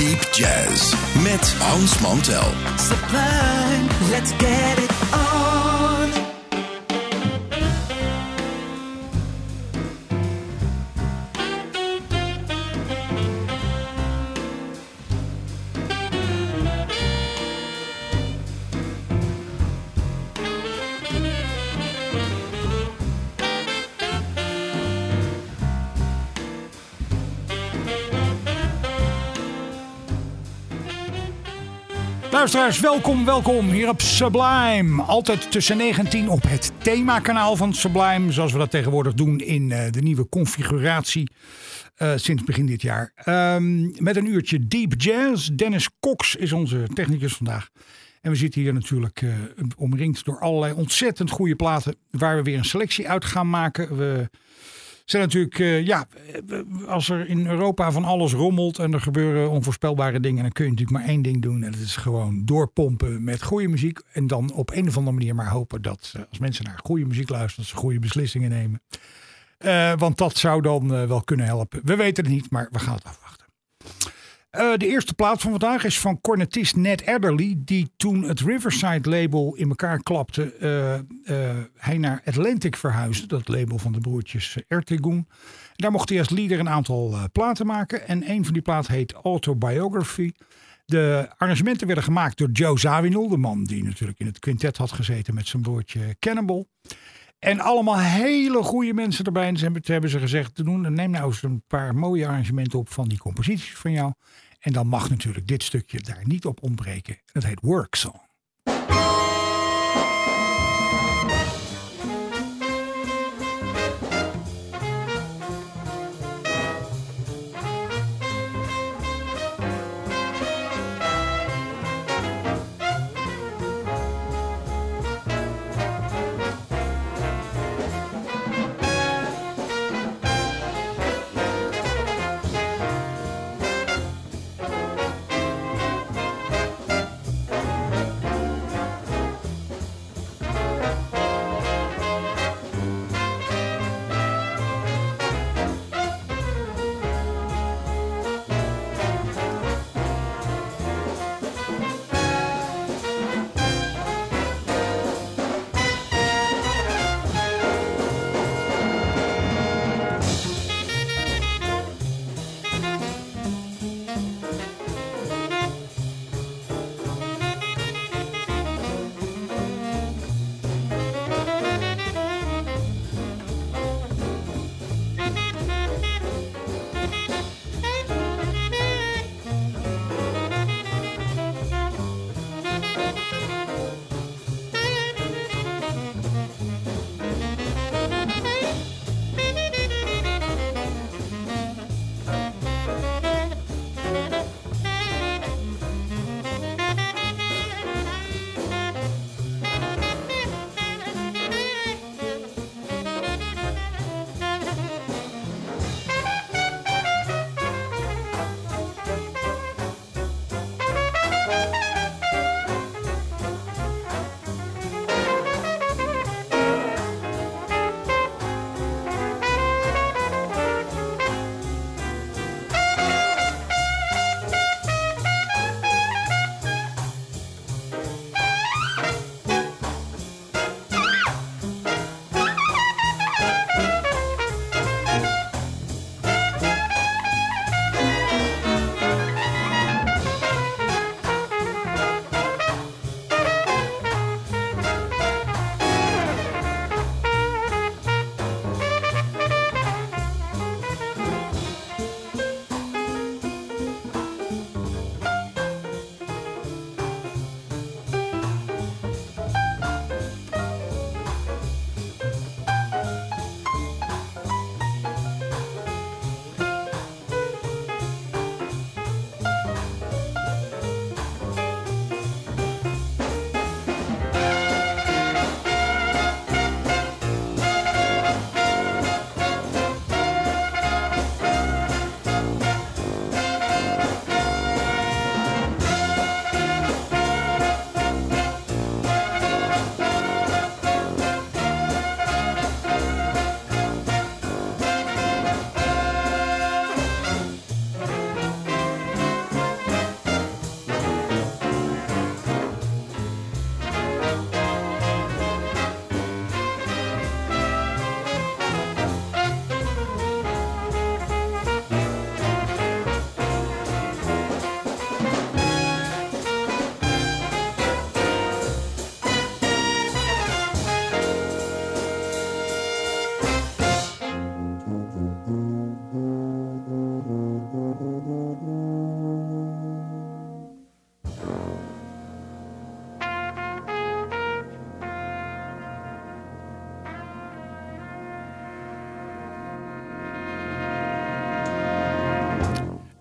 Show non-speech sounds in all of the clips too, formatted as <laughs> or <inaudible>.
Deep Jazz met Hans Mantel. Sublime, let's get it on. Luisteraars, welkom, welkom hier op Sublime. Altijd tussen 19 op het themakanaal van Sublime. Zoals we dat tegenwoordig doen in eh, de nieuwe configuratie eh, sinds begin dit jaar. Ehm, met een uurtje Deep Jazz. Dennis Cox is onze technicus vandaag. En we zitten hier natuurlijk eh, omringd door allerlei ontzettend goede platen. Waar we weer een selectie uit gaan maken. We zijn natuurlijk, eh, ja, als er in Europa van alles rommelt en er gebeuren onvoorspelbare dingen, dan kun je natuurlijk maar één ding doen. En dat is gewoon doorpompen met goede muziek. En dan op een of andere manier maar hopen dat eh, als mensen naar goede muziek luisteren, dat ze goede beslissingen nemen. Eh, want dat zou dan wel kunnen helpen. We weten het niet, maar we gaan het afwachten. Eh, de eerste plaat van vandaag is van cornetist Ned Adderley, die toen het Riverside label in elkaar klapte, eh, hij naar Atlantic verhuisde, dat label van de broertjes Ertegun. Daar mocht hij als leader een aantal platen maken en een van die platen heet Autobiography. De arrangementen werden gemaakt door Joe Zawinul, de man die natuurlijk in het quintet had gezeten met zijn broertje Cannibal. En allemaal hele goede mensen erbij. En ze hebben, ze gezegd, te doen, neem nou eens een paar mooie arrangementen op van die composities van jou. En dan mag natuurlijk dit stukje daar niet op ontbreken. Dat heet Work Song.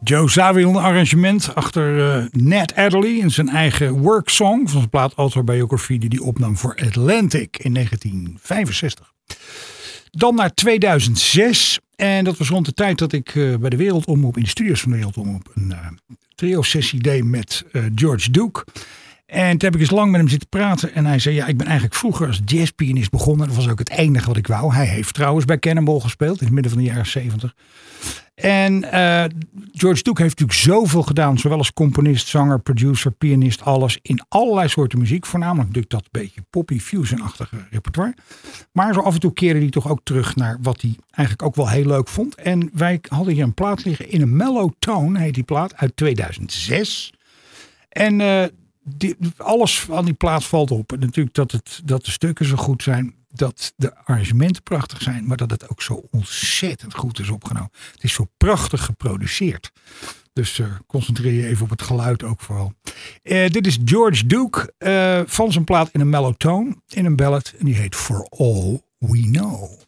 Joe Zawinul een arrangement achter uh, Ned Adderley in zijn eigen work song van zijn plaat autobiografie die hij opnam voor Atlantic in 1965. Dan naar 2006 en dat was rond de tijd dat ik uh, bij de Wereldomroep in de studios van de Wereldomroep een uh, trio sessie deed met George Duke. En toen heb ik eens lang met hem zitten praten. En hij zei: Ja, ik ben eigenlijk vroeger als jazzpianist begonnen. Dat was ook het enige wat ik wou. Hij heeft trouwens bij Cannonball gespeeld in het midden van de jaren 70. En uh, George Duke heeft natuurlijk zoveel gedaan. Zowel als componist, zanger, producer, pianist, alles. In allerlei soorten muziek. Voornamelijk natuurlijk dat beetje poppy fusion-achtige repertoire. Maar zo af en toe keerde hij toch ook terug naar wat hij eigenlijk ook wel heel leuk vond. En wij hadden hier een plaat liggen in een mellow tone, heet die plaat, uit 2006. En uh, die, alles van die plaat valt op. Natuurlijk dat, het, dat de stukken zo goed zijn. Dat de arrangementen prachtig zijn. Maar dat het ook zo ontzettend goed is opgenomen. Het is zo prachtig geproduceerd. Dus uh, concentreer je even op het geluid ook vooral. Uh, dit is George Duke uh, van zijn plaat in een mellow tone. In een ballad. En die heet For All We Know.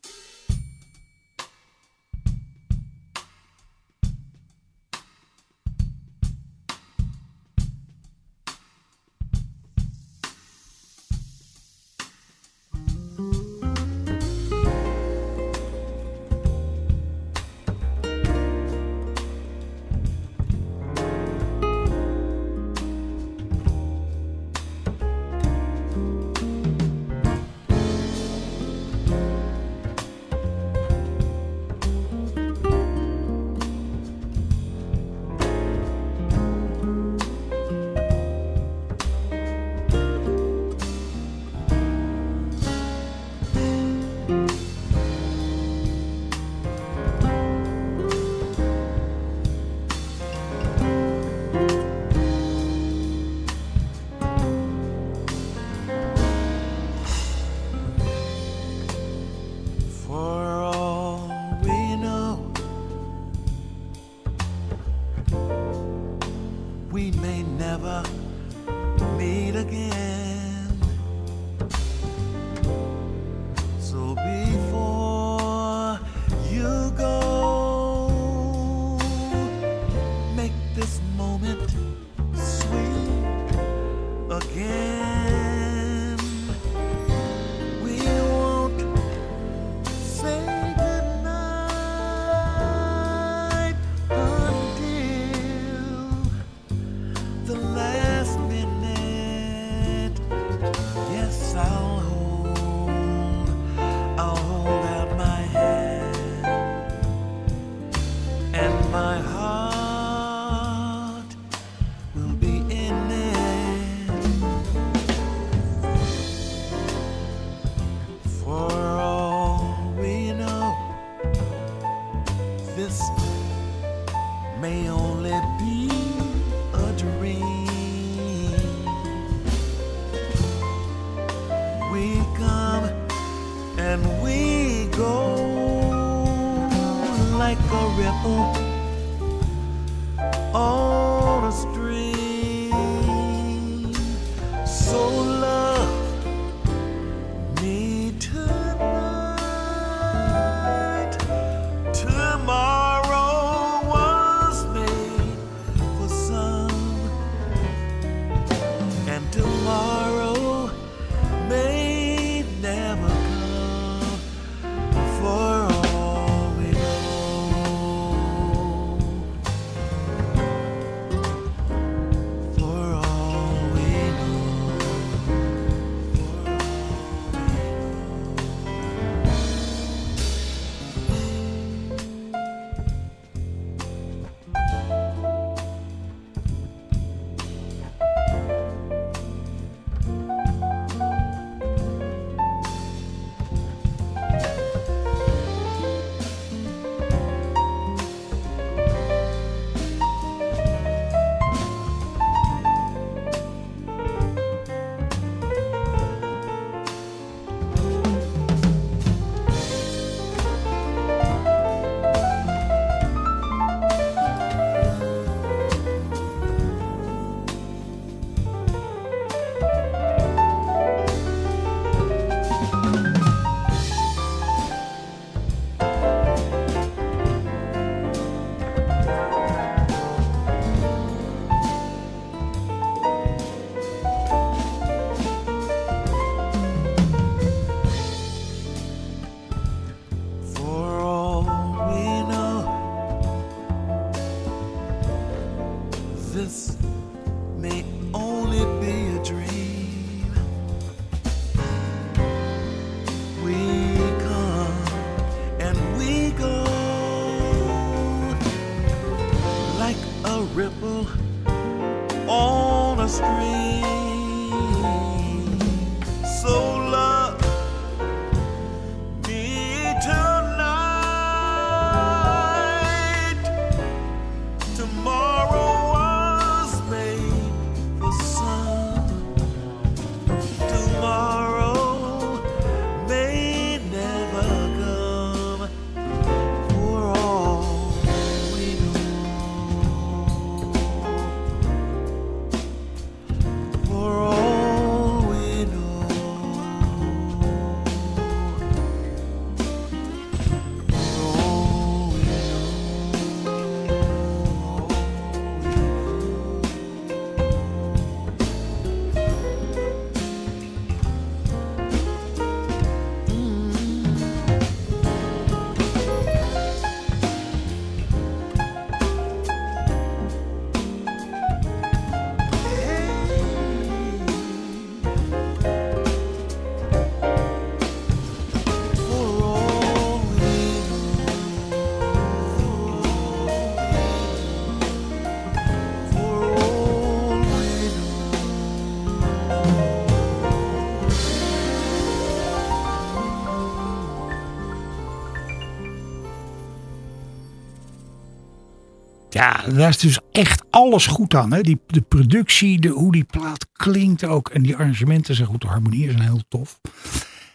Ja, daar is dus echt alles goed aan. Hè? Die, de productie, de, hoe die plaat klinkt ook. En die arrangementen zijn goed. De harmonieën zijn heel tof.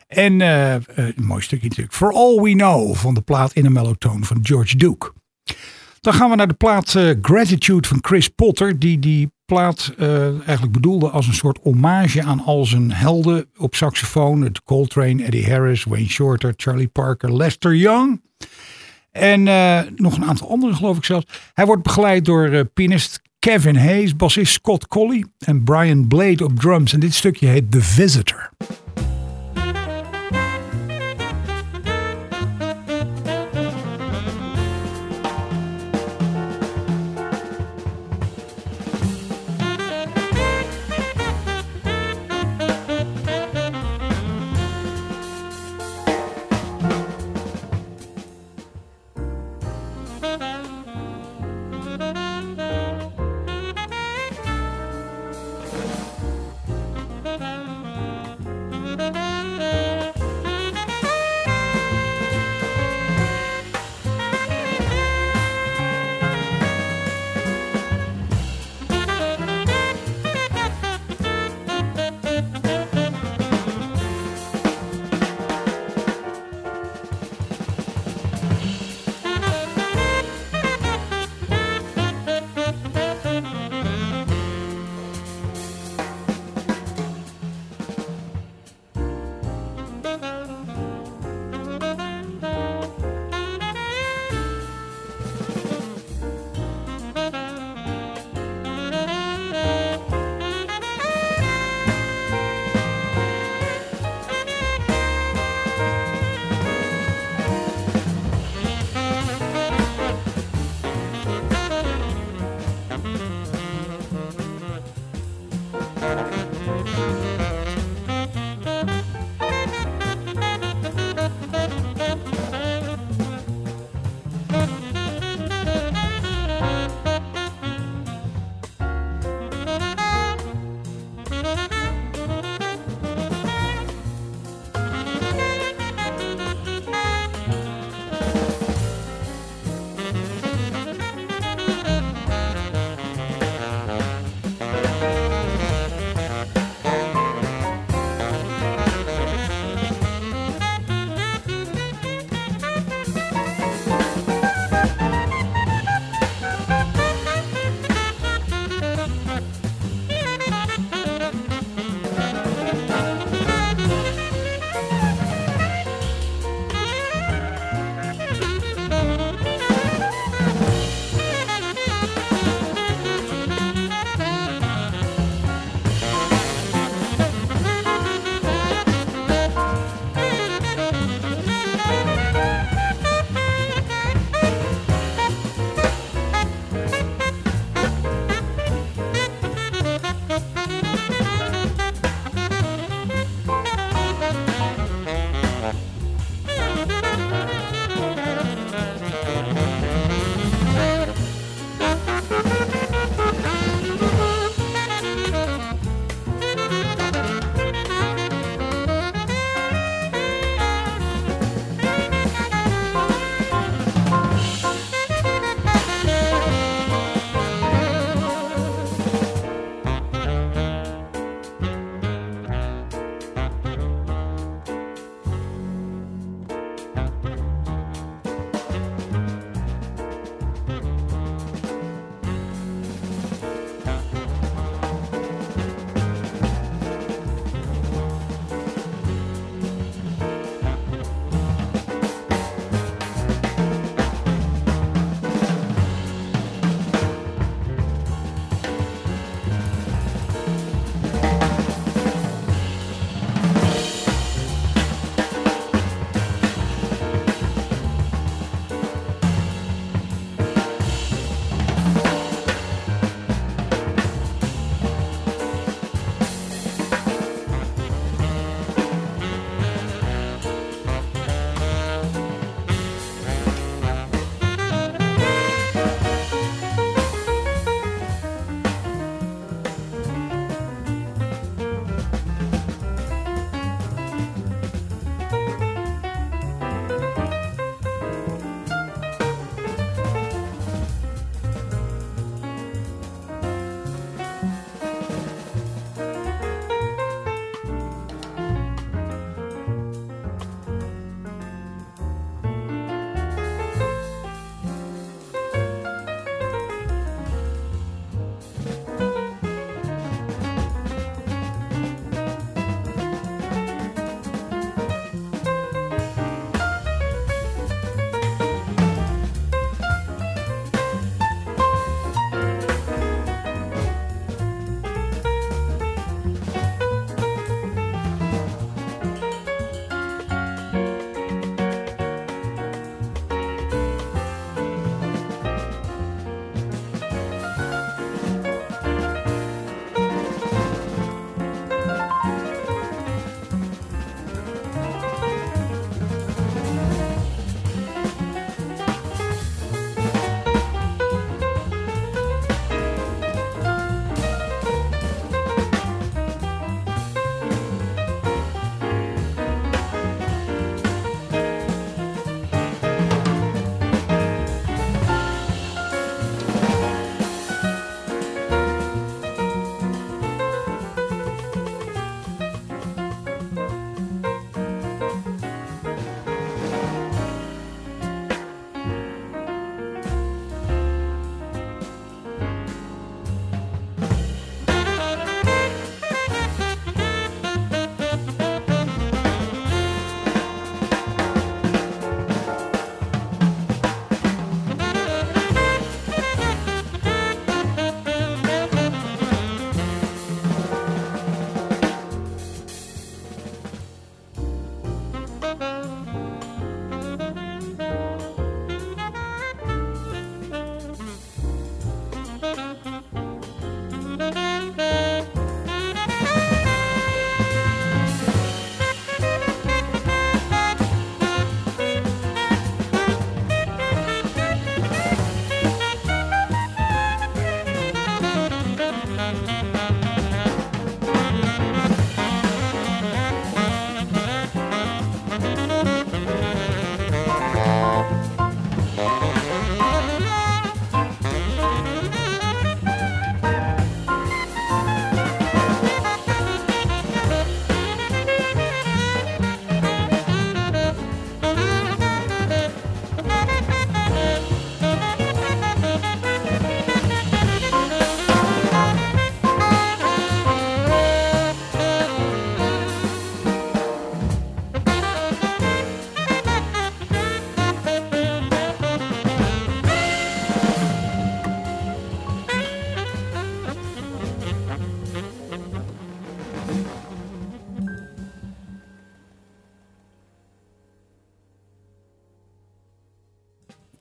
En eh, eh, een mooi stukje natuurlijk. For All We Know van de plaat In a Mellow Tone van George Duke. Dan gaan we naar de plaat eh, Gratitude van Chris Potter. Die die plaat eigenlijk bedoelde als een soort hommage aan al zijn helden op saxofoon. Het Coltrane, Eddie Harris, Wayne Shorter, Charlie Parker, Lester Young. En eh, nog een aantal anderen geloof ik zelfs. Hij wordt begeleid door eh, pianist Kevin Hayes, bassist Scott Colley en Brian Blade op drums. En dit stukje heet The Visitor.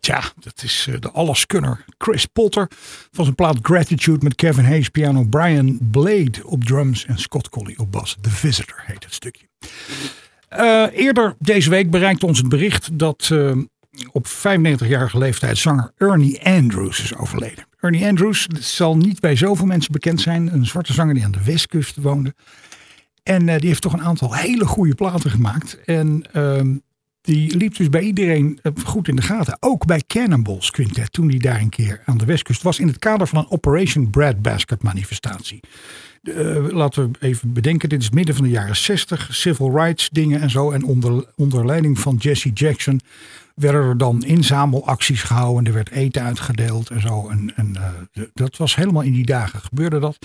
Ja, dat is eh, de alleskunner Chris Potter. Van zijn plaat Gratitude met Kevin Hayes piano, Brian Blade op drums en Scott Colley op bas. The Visitor heet het stukje. Eh, eerder deze week bereikte ons het bericht dat eh, op 95-jarige leeftijd zanger Ernie Andrews is overleden. Ernie Andrews zal niet bij zoveel mensen bekend zijn. Een zwarte zanger die aan de westkust woonde. En die heeft toch een aantal hele goede platen gemaakt. En ehm, die liep dus bij iedereen eh, goed in de gaten. Ook bij Cannonballs Quintet. Toen hij daar een keer aan de westkust was. In het kader van een Operation Breadbasket manifestatie. Eh, laten we even bedenken. Dit is midden van de jaren 60. Civil rights dingen en zo. En onder, onder leiding van Jesse Jackson werden er dan inzamelacties gehouden. Er werd eten uitgedeeld en zo. En, eh, dat was helemaal in die dagen gebeurde dat.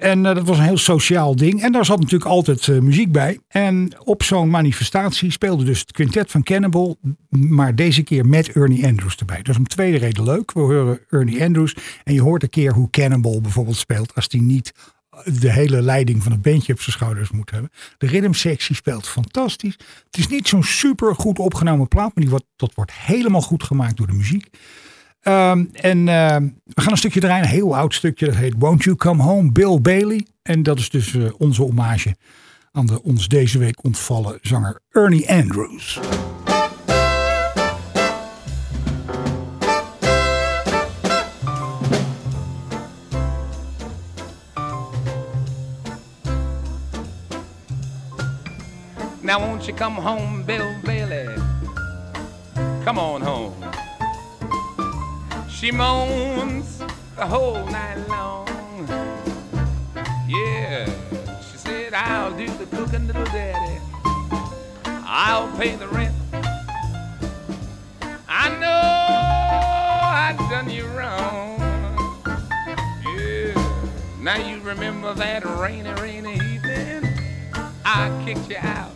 En eh, dat was een heel sociaal ding. En daar zat natuurlijk altijd eh, muziek bij. En op zo'n manifestatie speelde dus het quintet van Cannibal. Maar deze keer met Ernie Andrews erbij. Dat is om tweede reden leuk. We horen Ernie Andrews. En je hoort een keer hoe Cannibal bijvoorbeeld speelt. Als die niet de hele leiding van het bandje op zijn schouders moet hebben. De rhythmsectie speelt fantastisch. Het is niet zo'n super goed opgenomen plaat. Maar die wordt, dat wordt helemaal goed gemaakt door de muziek. Um, en uh, we gaan een stukje draaien, een heel oud stukje. Dat heet Won't You Come Home, Bill Bailey. En dat is dus uh, onze hommage aan de ons deze week ontvallen zanger Ernie Andrews. Now won't you come home, Bill Bailey? Come on home. She moans the whole night long. Yeah, she said, I'll do the cooking, little daddy. I'll pay the rent. I know I done you wrong. Yeah, now you remember that rainy, rainy evening I kicked you out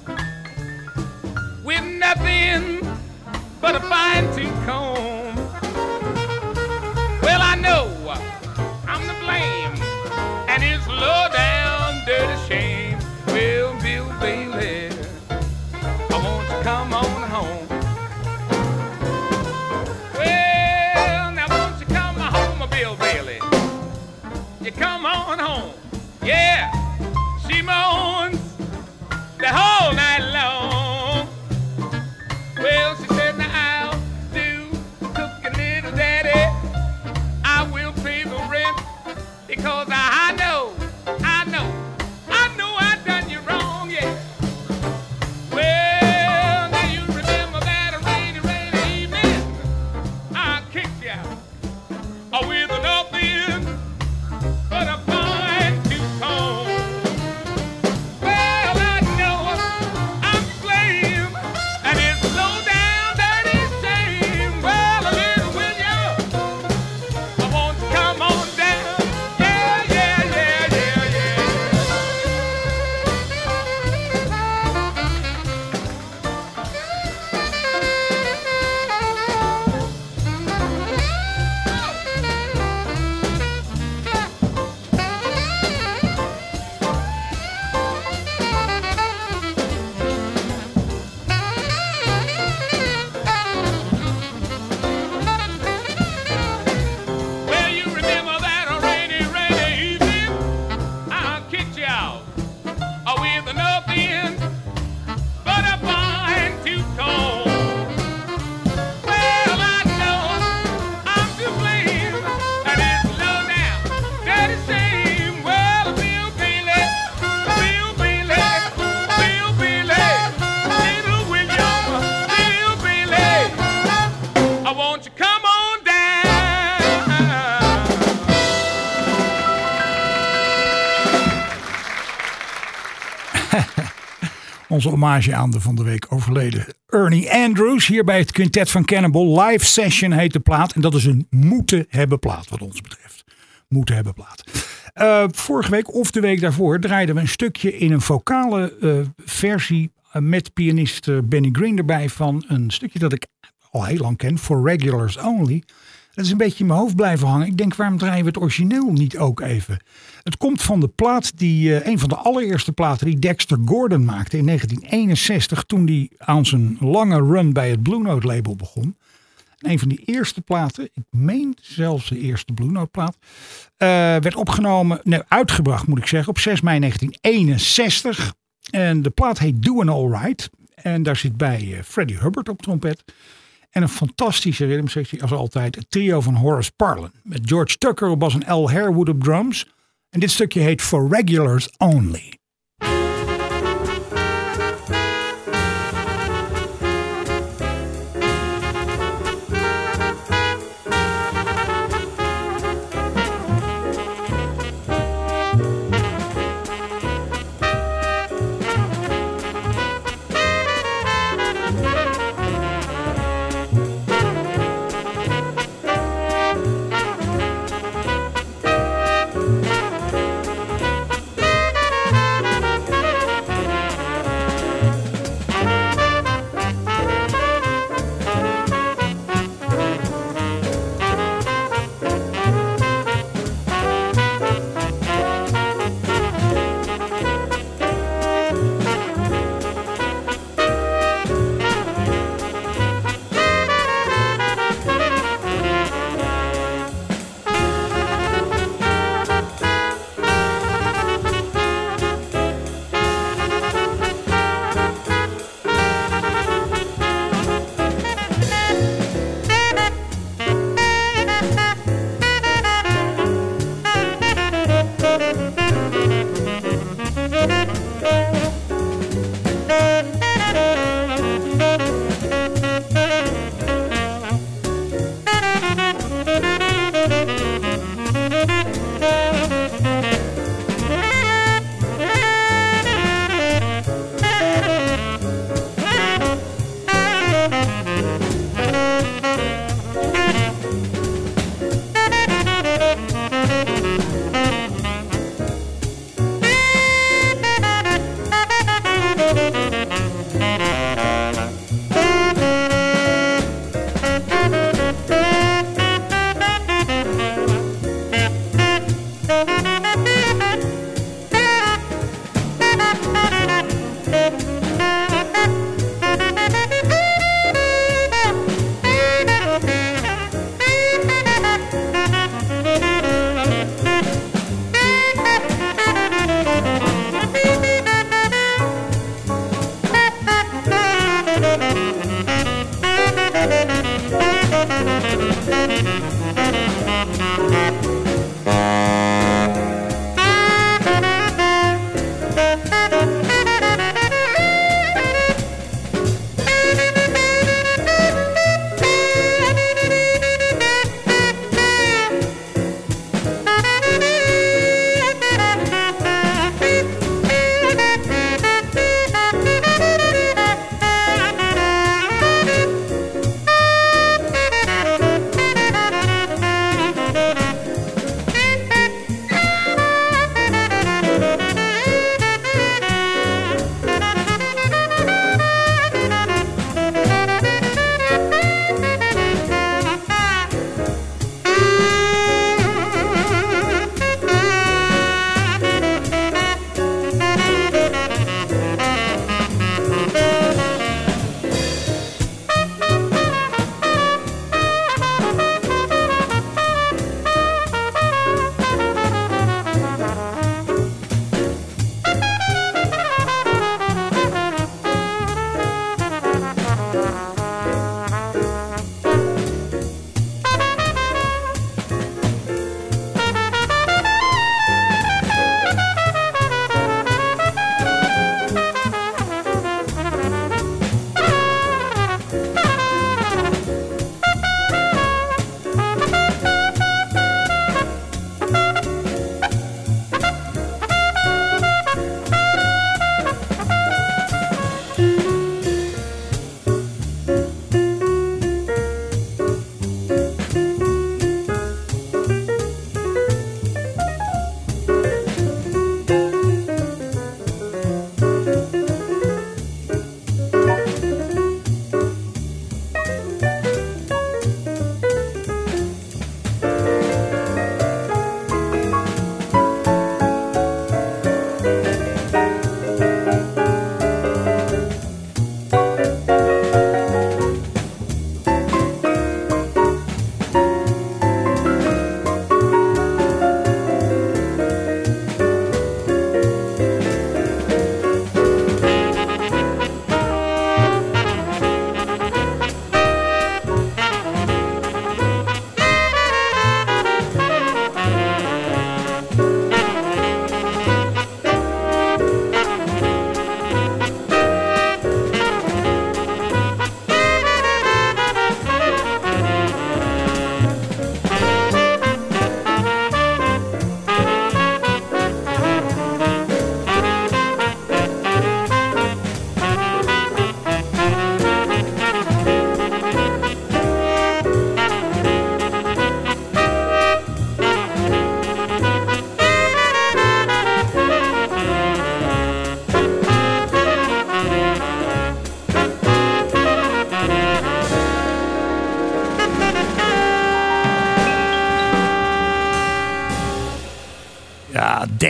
with nothing but a fine tooth comb. slow down. Onze hommage aan de van de week overleden Ernie Andrews. Hier bij het quintet van Cannibal. Live Session heet de plaat. En dat is een moeten hebben plaat wat ons betreft. Moeten hebben plaat. Eh, vorige week of de week daarvoor draaiden we een stukje in een vocale eh, versie. eh, met pianist Benny Green erbij van een stukje dat ik al heel lang ken. For Regulars Only. Dat is een beetje in mijn hoofd blijven hangen. Ik denk, waarom draaien we het origineel niet ook even? Het komt van de plaat die, eh, een van de allereerste platen die Dexter Gordon maakte in 1961. Toen hij aan zijn lange run bij het Blue Note label begon. Een van die eerste platen, ik meen zelfs de eerste Blue Note plaat, eh, werd opgenomen, nee, uitgebracht moet ik zeggen, op 6 mei 1961. En de plaat heet Doing Alright. En daar zit bij eh, Freddie Hubbard op trompet. En een fantastische rhythmsectie als altijd. Het trio van Horace Parlan. Met George Tucker op bas en Al Harewood op drums. En dit stukje heet For Regulars Only.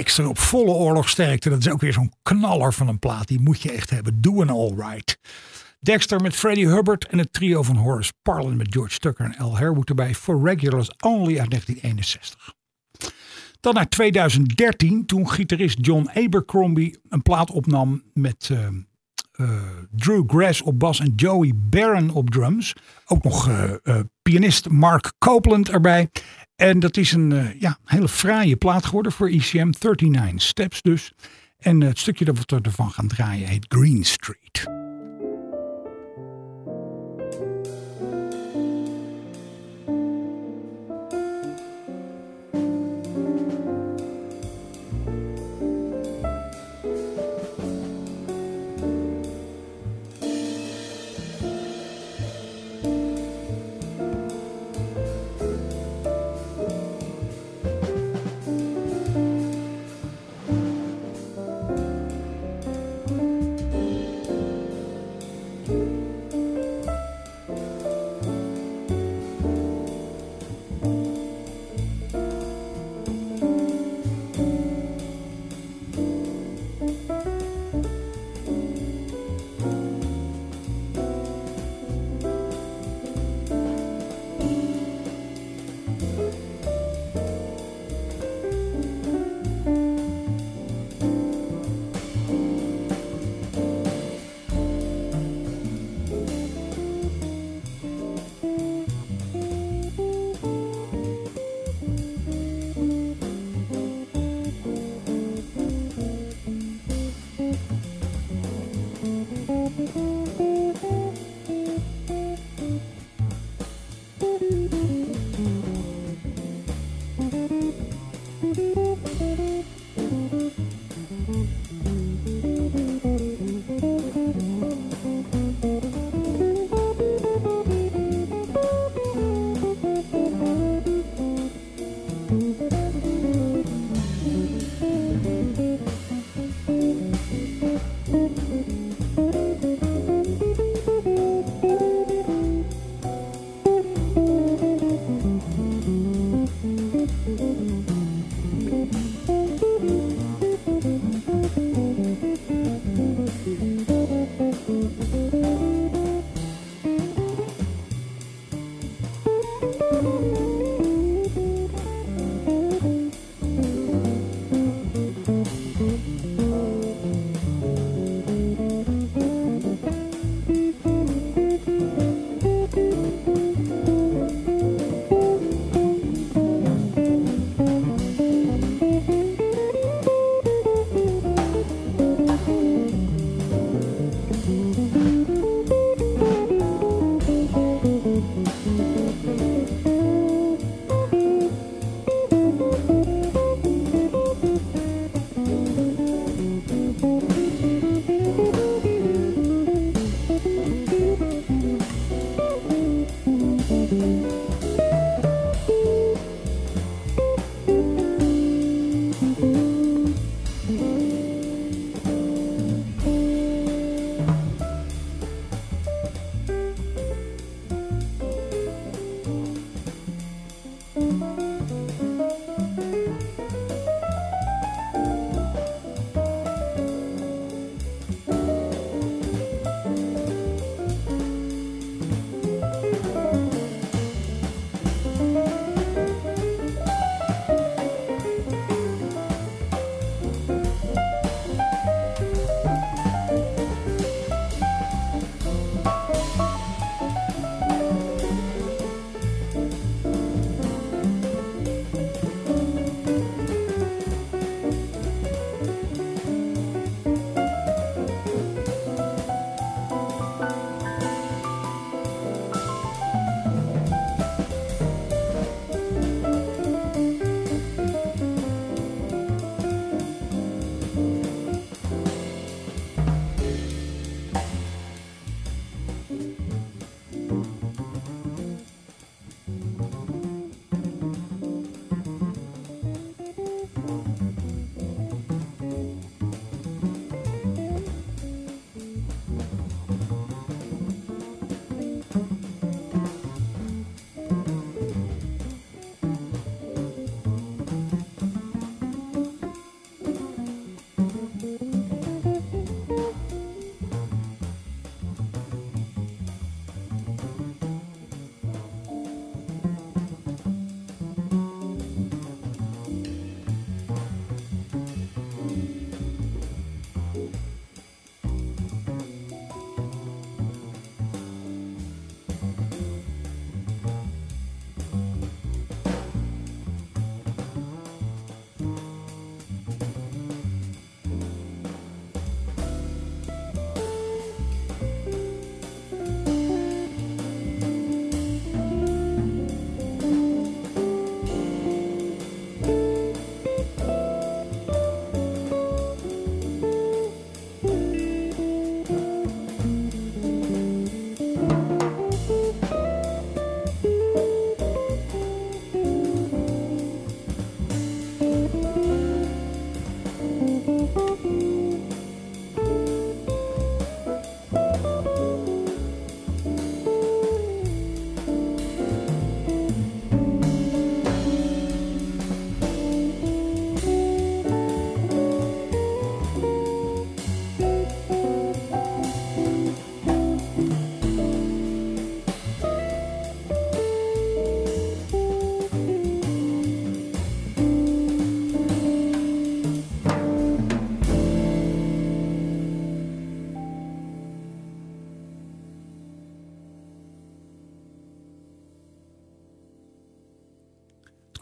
Dexter op volle oorlogsterkte. Dat is ook weer zo'n knaller van een plaat. Die moet je echt hebben. Doing All Right. Dexter met Freddie Hubbard en het trio van Horace Parlan met George Tucker en Al Harewood erbij. For Regulars Only uit 1961. Dan naar 2013, toen gitarist John Abercrombie een plaat opnam met uh, uh, Drew Grass op bas en Joey Barron op drums. Ook nog uh, pianist Mark Copeland erbij. En dat is een ja, hele fraaie plaat geworden voor ECM. 39 Steps dus. En het stukje dat we ervan gaan draaien heet Green Street.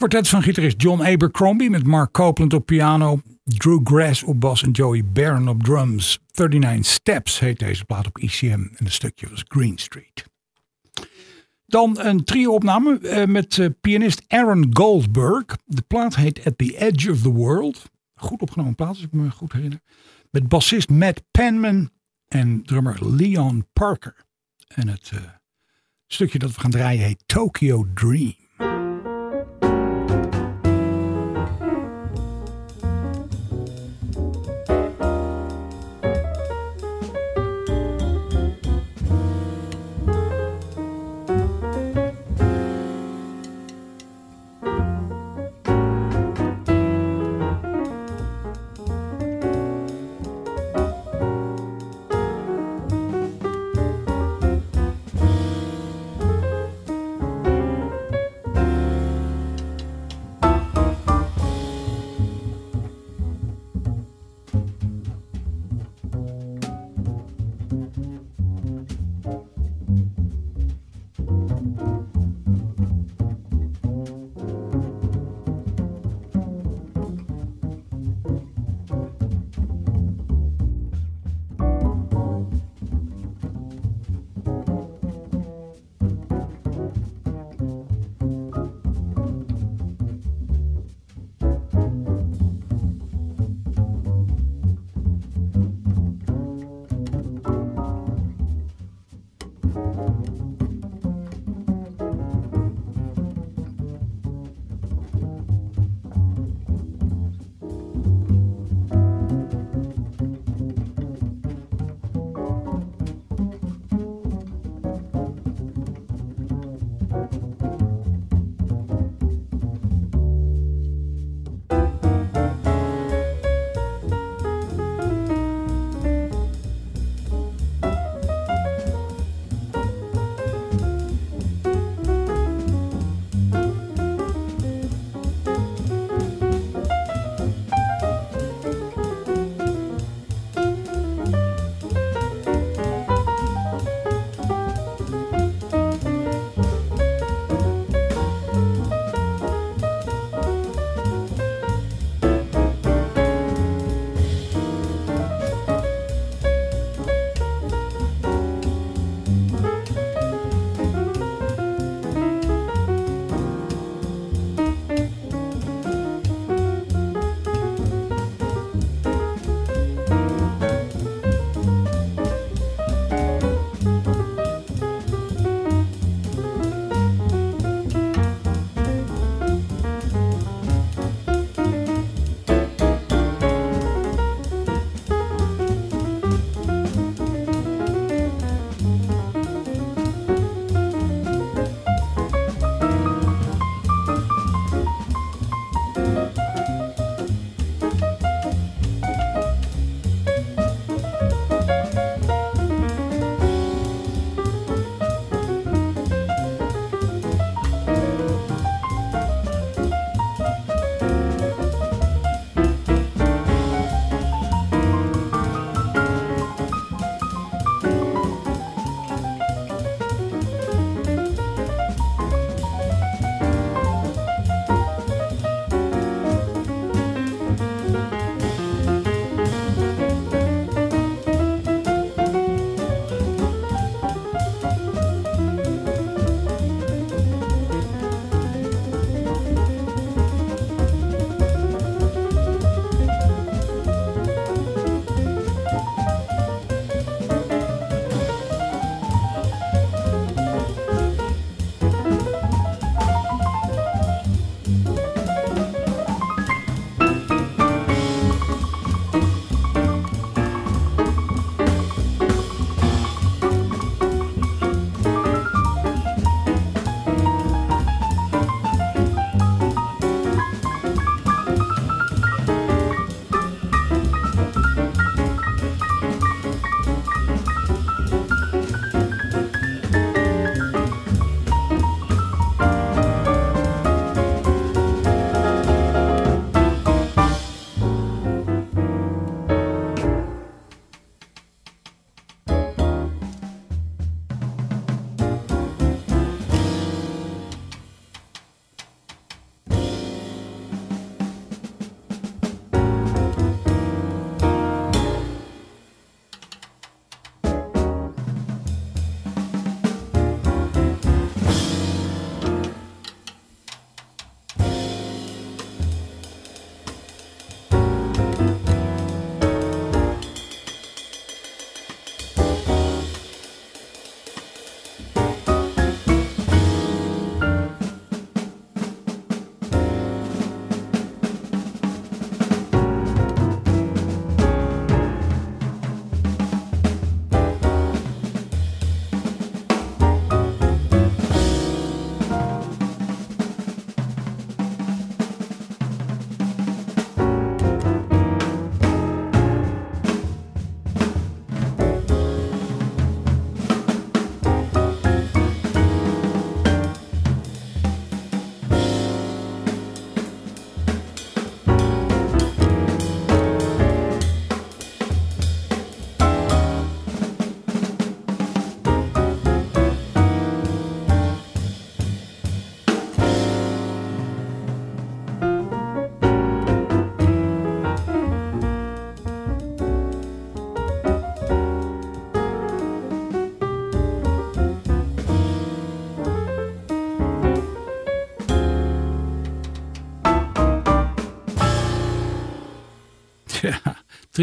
Kwartet van gitarist John Abercrombie met Mark Copeland op piano. Drew Grass op bas en Joey Barron op drums. 39 Steps heet deze plaat op ECM. En het stukje was Green Street. Dan een trio-opname eh, met eh, pianist Aaron Goldberg. De plaat heet At the Edge of the World. Goed opgenomen plaat, als ik me goed herinner. Met bassist Matt Penman en drummer Leon Parker. En het uh, stukje dat we gaan draaien heet Tokyo Dream.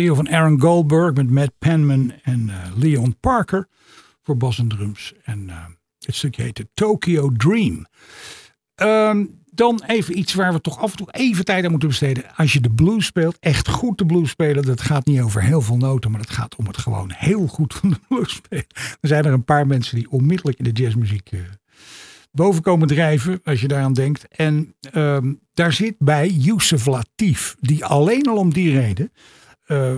Van Aaron Goldberg met Matt Penman en eh, Leon Parker voor bas en drums. En eh, het stukje heette Tokyo Dream. Ehm, dan even iets waar we toch af en toe even tijd aan moeten besteden. Als je de blues speelt, echt goed de blues spelen. Dat gaat niet over heel veel noten, maar het gaat om het gewoon heel goed van de <laughs> blues spelen. Er zijn er een paar mensen die onmiddellijk in de jazzmuziek eh, boven komen drijven, als je daaraan denkt. En ehm, daar zit bij Yusuf Latif, die alleen al om die reden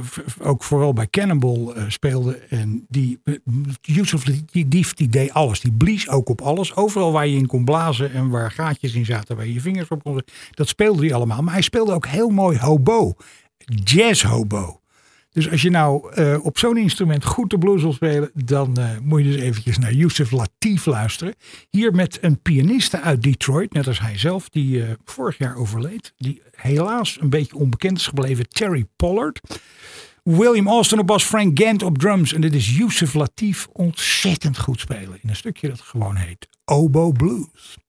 v- ook vooral bij Cannonball eh, speelde. En die, uh, Yusuf Latif, die deed alles. Die blies ook op alles. Overal waar je in kon blazen en waar gaatjes in zaten, waar je je vingers op kon. Dat speelde hij allemaal. Maar hij speelde ook heel mooi hobo. Jazz hobo. Dus als je nou eh, op zo'n instrument goed de blues wil spelen, dan eh, moet je dus eventjes naar Yusuf Latif luisteren. Hier met een pianiste uit Detroit, net als hij zelf, die eh, vorig jaar overleed. Die helaas een beetje onbekend is gebleven, Terry Pollard. William Austin op bas, Frank Gant op drums. En dit is Yusuf Latif ontzettend goed spelen in een stukje dat gewoon heet Obo Blues.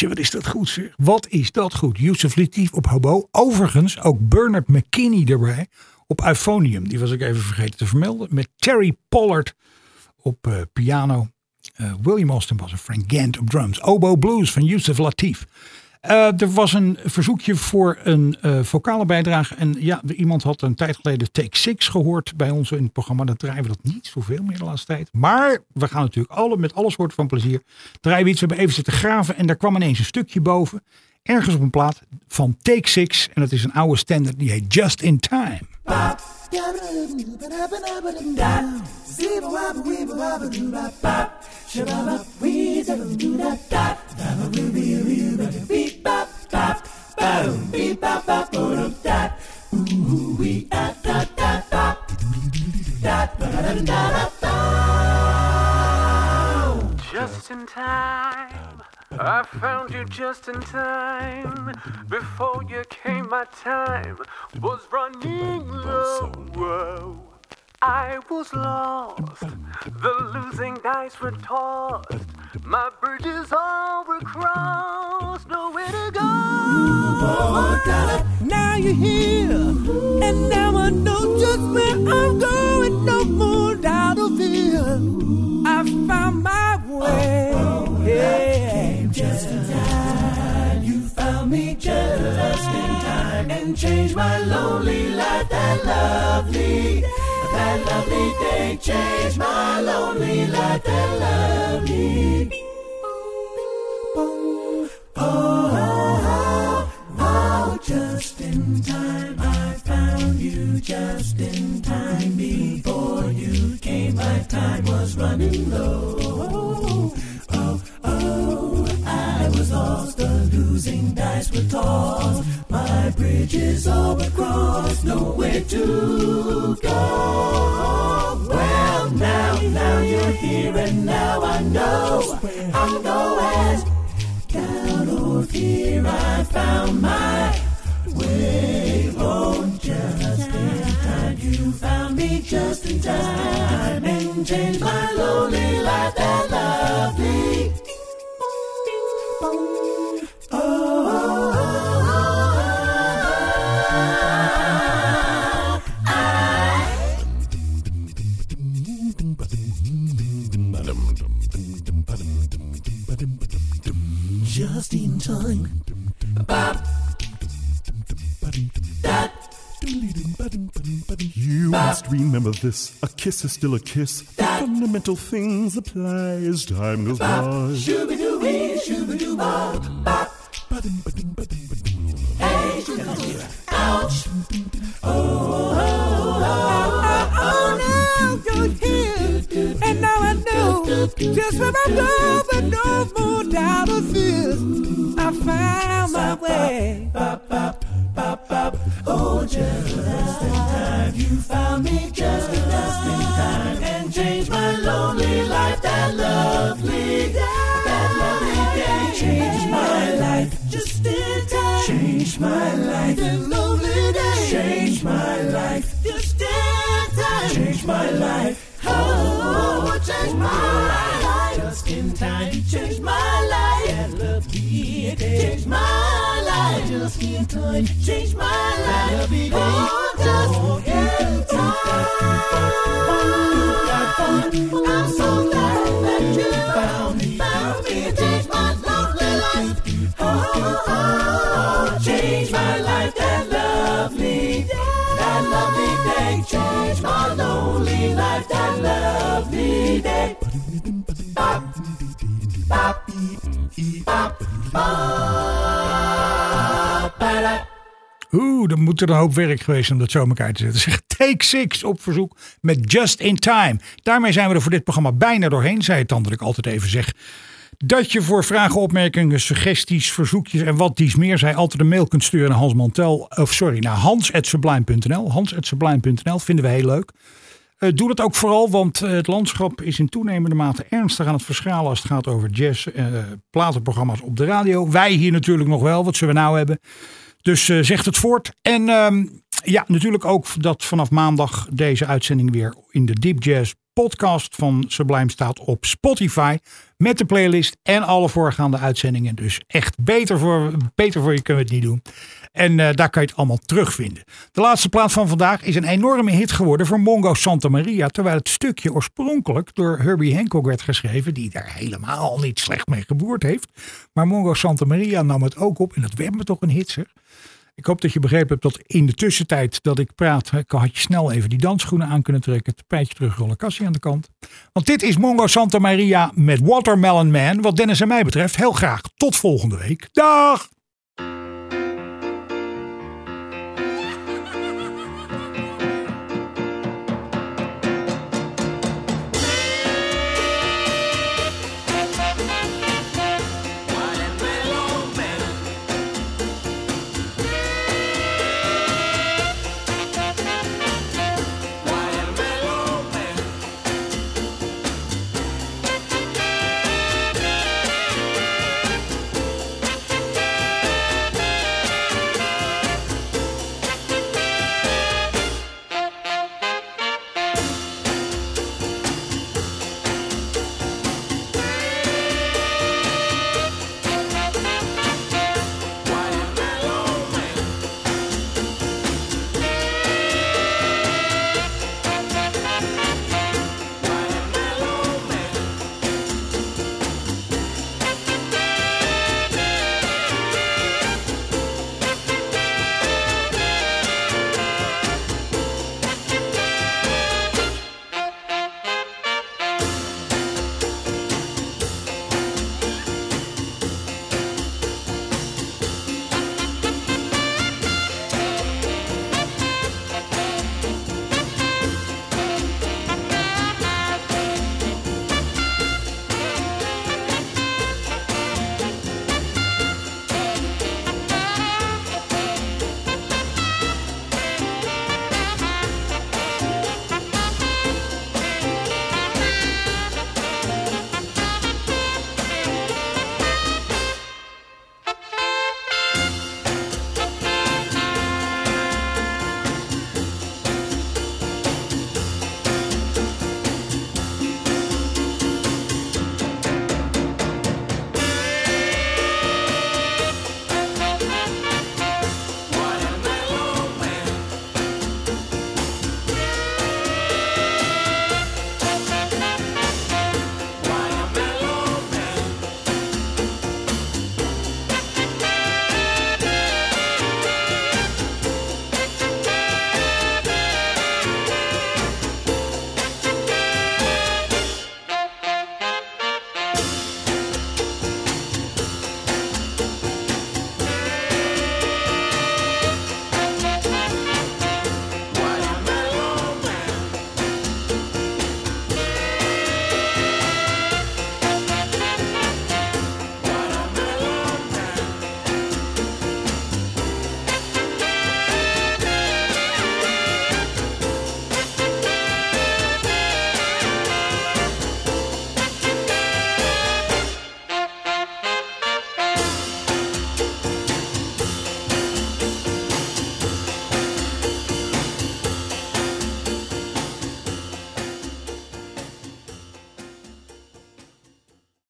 Wat is dat goed zeg. Wat is dat goed. Yusuf Latif op hobo. Overigens ook Bernard McKinney erbij op euphonium. Die was ik even vergeten te vermelden. Met Terry Pollard op eh, piano. Eh, William Austin was en Frank Gant op drums. Oboe Blues van Yusuf Latif. Eh, er was een verzoekje voor een eh, vocale bijdrage. En ja, iemand had een tijd geleden Take Six gehoord bij ons in het programma. Dan draaien we dat niet zoveel meer de laatste tijd. Maar we gaan natuurlijk alle, met alle soorten van plezier draaien we iets. We hebben even zitten graven en daar kwam ineens een stukje boven. Ergens op een plaat van Take Six. En dat is een oude standard die heet Just in Time. Just in time. I found you just in time. Before you came, my time was running low. I was lost. The losing dice were tossed. My bridges all were crossed. Nowhere to go. Now you're here, and now I know just where I'm going. No more doubt of fear. I found my way. Yeah, just in time. You found me just in time and changed my lonely life. That lovely, that lovely day changed my lonely life. That lovely. Oh, oh, oh, just in time. I found you just in time. Before you came, my time was running low. Oh, oh, I was lost. The losing dice were tossed. My bridges all but crossed. Nowhere to go. Well, now, now you're here, and now I know. I know as or fear, I found my way home just in time. You found me just in time and changed my lonely life. That lovely. Oh, You must remember this. A kiss is still a kiss. The fundamental things apply as time goes by. Shooby-doo-wee, shooby-doo-bop, bop. Hey, shooby-doo-wee, ouch. Oh, oh, oh, oh, now you're here, and now I know just where I'm going. No more doubt or fears. I found my way. Changed my life. Oh, changed my life. Just in time, you changed my life. That lovely day changed my life. Just in time, changed my life. Oh, just in time. Oeh, dan moet er een hoop werk geweest om dat zo elkaar te zetten. Zeg, Take Six op verzoek met Just in Time. Daarmee zijn we er voor dit programma bijna doorheen. Zij het dan dat ik altijd even zeg. Dat je voor vragen, opmerkingen, suggesties, verzoekjes en wat dies meer zij altijd een mail kunt sturen naar Hans Mantel. Of sorry, naar hans.sublime.nl. Hans.sublime.nl vinden we heel leuk. Eh, doe dat ook vooral, want eh, het landschap is in toenemende mate ernstig aan het verschalen als het gaat over jazz, eh, platenprogramma's op de radio. Wij hier natuurlijk nog wel, wat zullen we nou hebben? Dus zegt het voort. En ehm, ja, natuurlijk ook dat vanaf maandag deze uitzending weer in de Deep Jazz podcast van Sublime staat op Spotify. Met de playlist en alle voorgaande uitzendingen. Dus echt beter voor, beter voor je kunnen we het niet doen. En eh, daar kan je het allemaal terugvinden. De laatste plaat van vandaag is een enorme hit geworden voor Mongo Santa Maria. Terwijl het stukje oorspronkelijk door Herbie Hancock werd geschreven. Die daar helemaal niet slecht mee geboerd heeft. Maar Mongo Santa Maria nam het ook op. En dat werd me toch een hit zeg. Ik hoop dat je begrepen hebt dat in de tussentijd dat ik praat, had je snel even die dansschoenen aan kunnen trekken. Het tapijtje terugrollen, kassie aan de kant. Want dit is Mongo Santa Maria met Watermelon Man. Wat Dennis en mij betreft, heel graag tot volgende week. Dag!